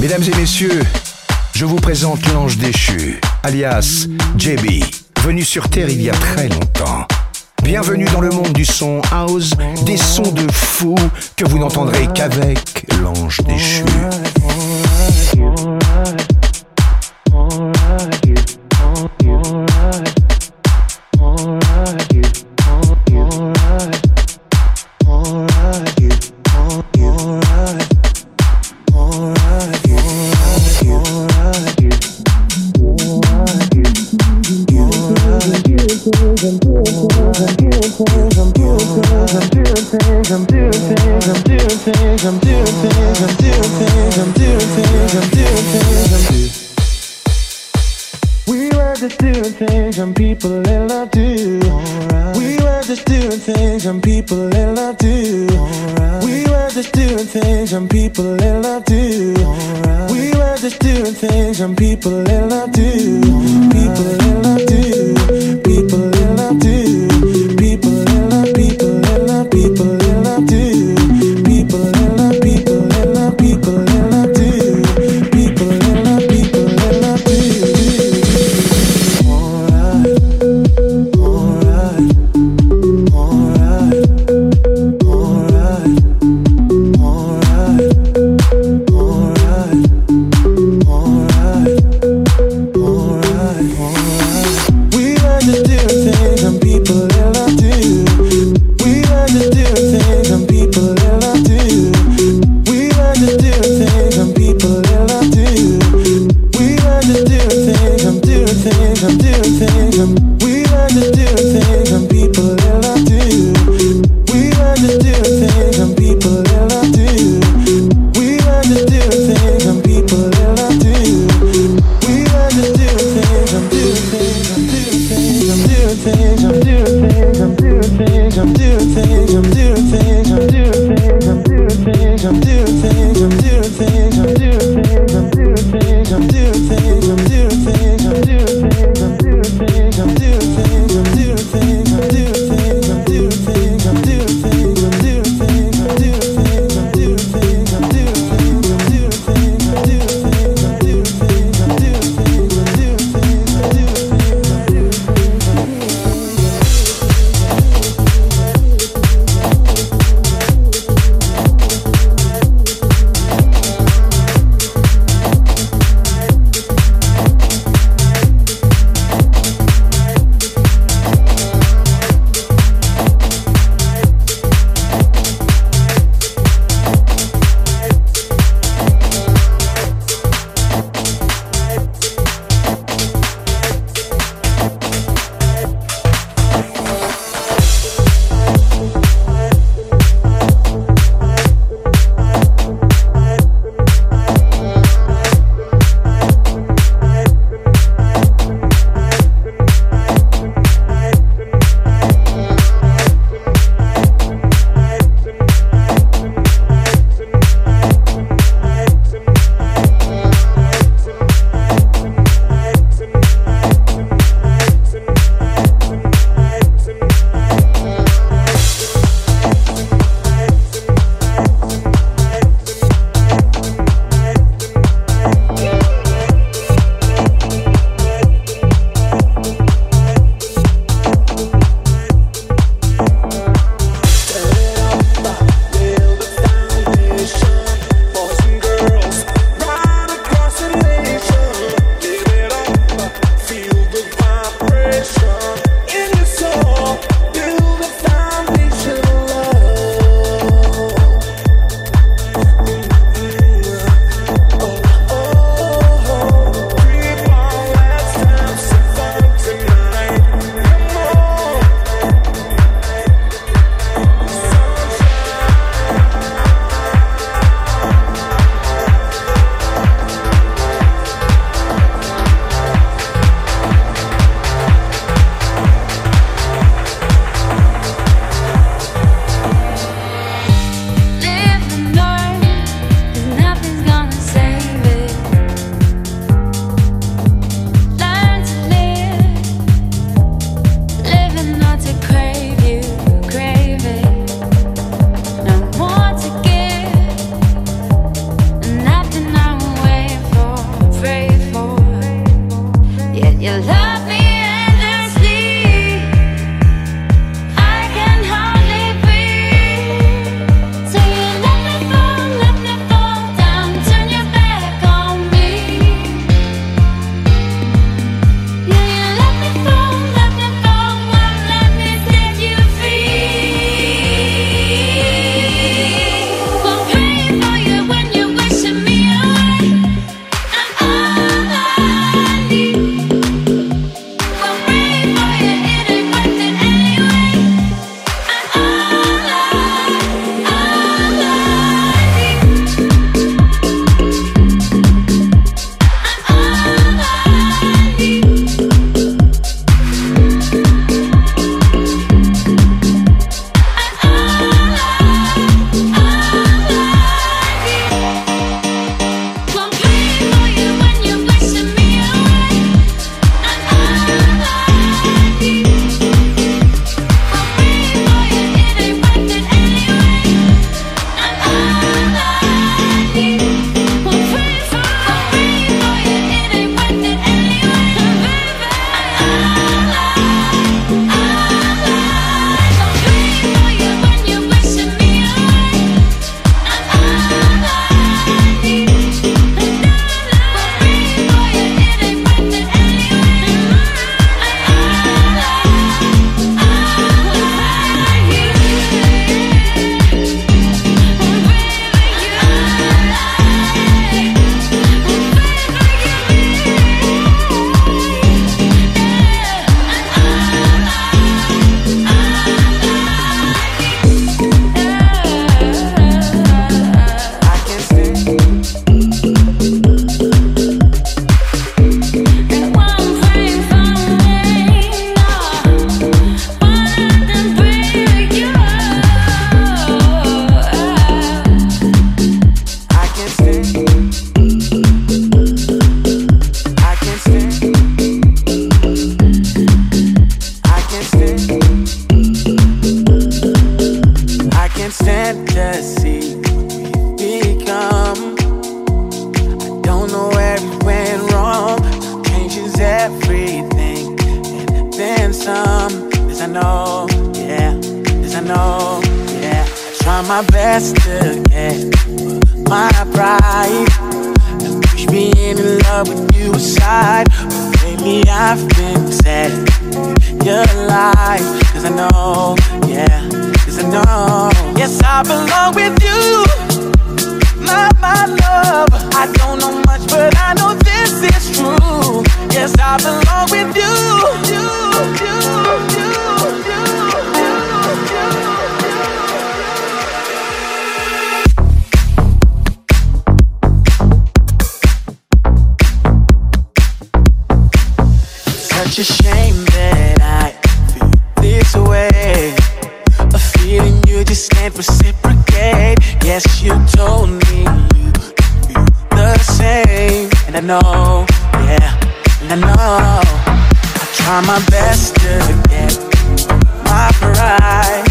Mesdames et messieurs, je vous présente l'ange déchu, alias JB, venu sur Terre il y a très longtemps. Bienvenue dans le monde du son house, des sons de fou que vous n'entendrez qu'avec l'ange déchu. things, I'm doing things, I'm doing things, I'm doing things, I'm reciprocate. Yes, you told me you feel the same. And I know, yeah, and I know. I try my best to get my pride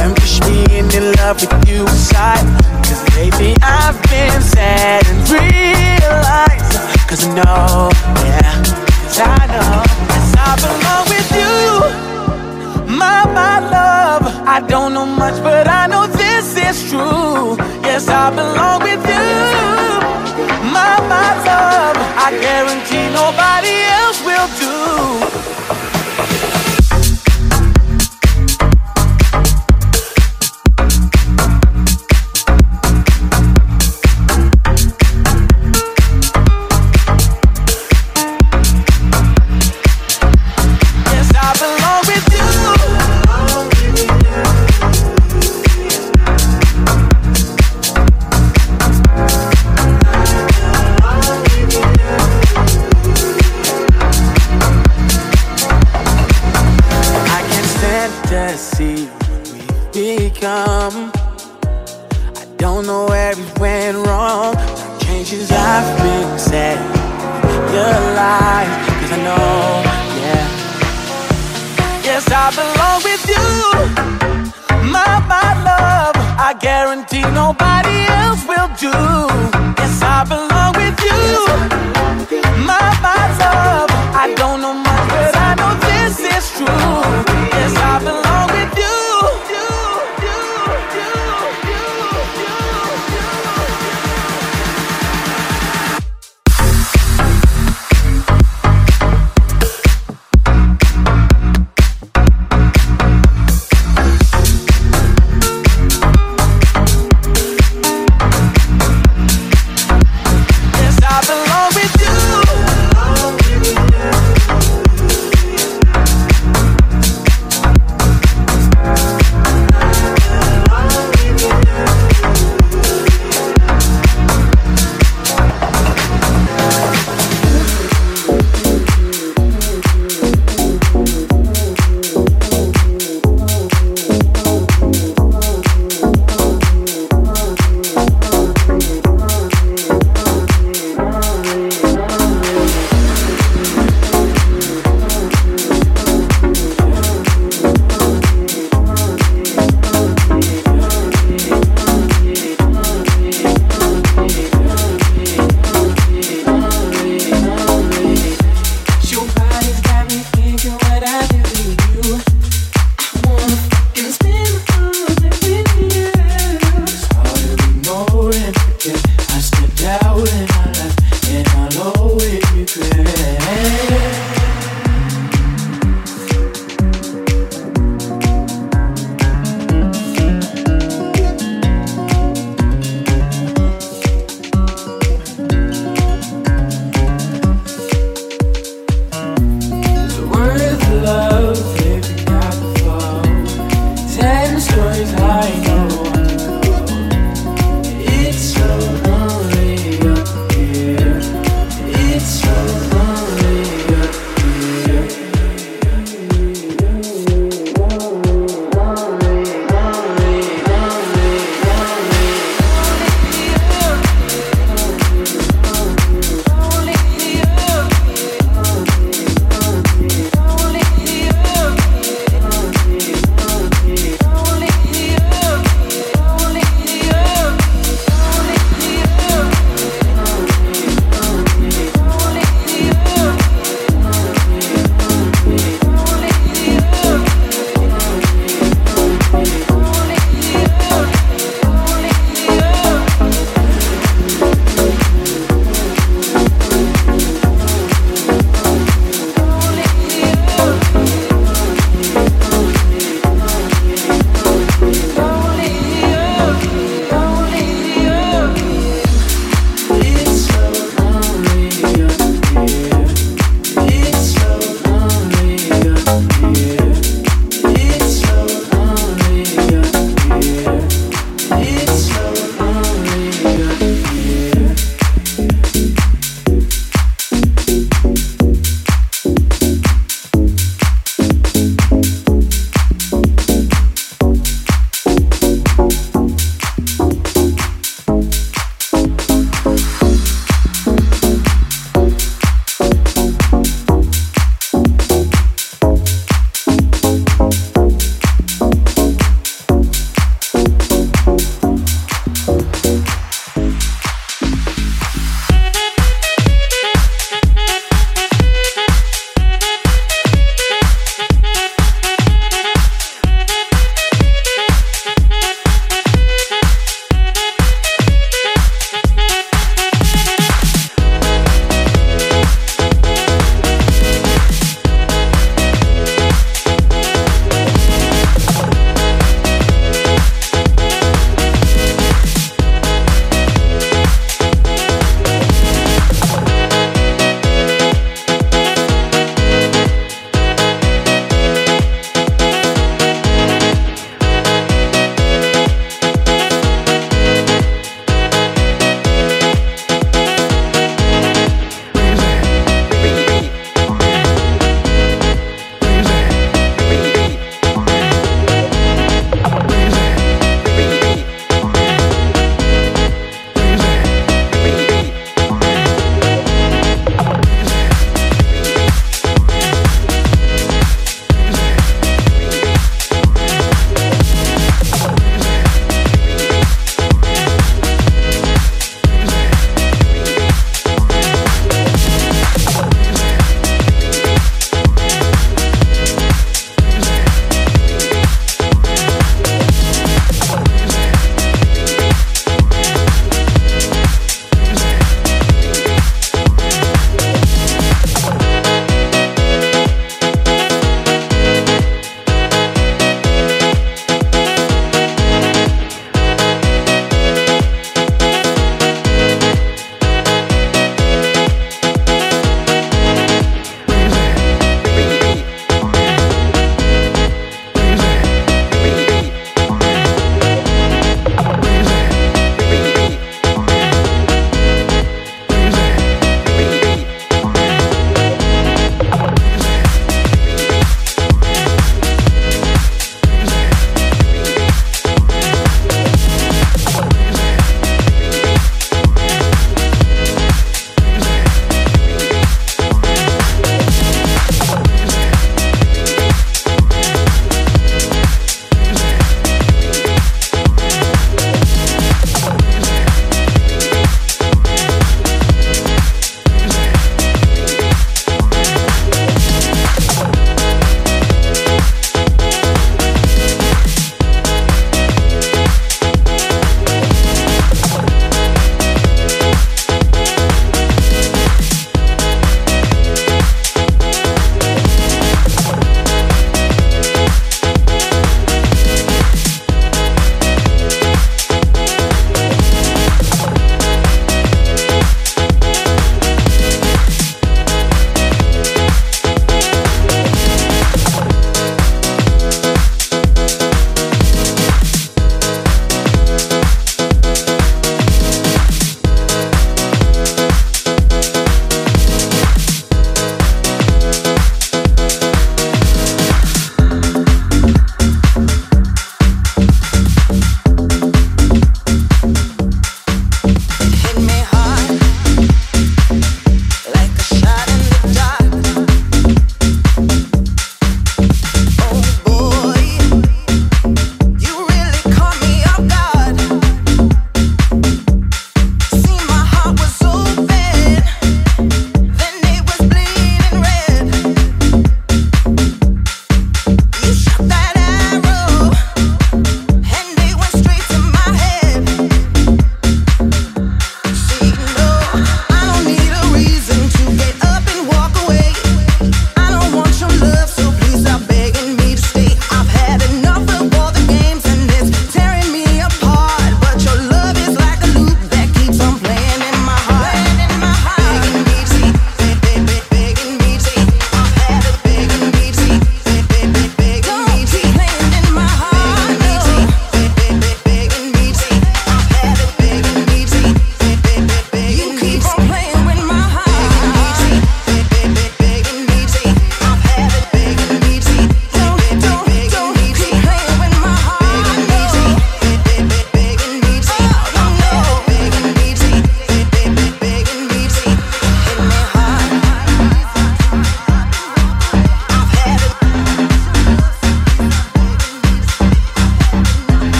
and push me into love with you inside. Cause lately I've been sad and realized. Cause I know, yeah. I know I don't know much, but I know this is true. Yes, I belong with you, my my love. I guarantee nobody else will do.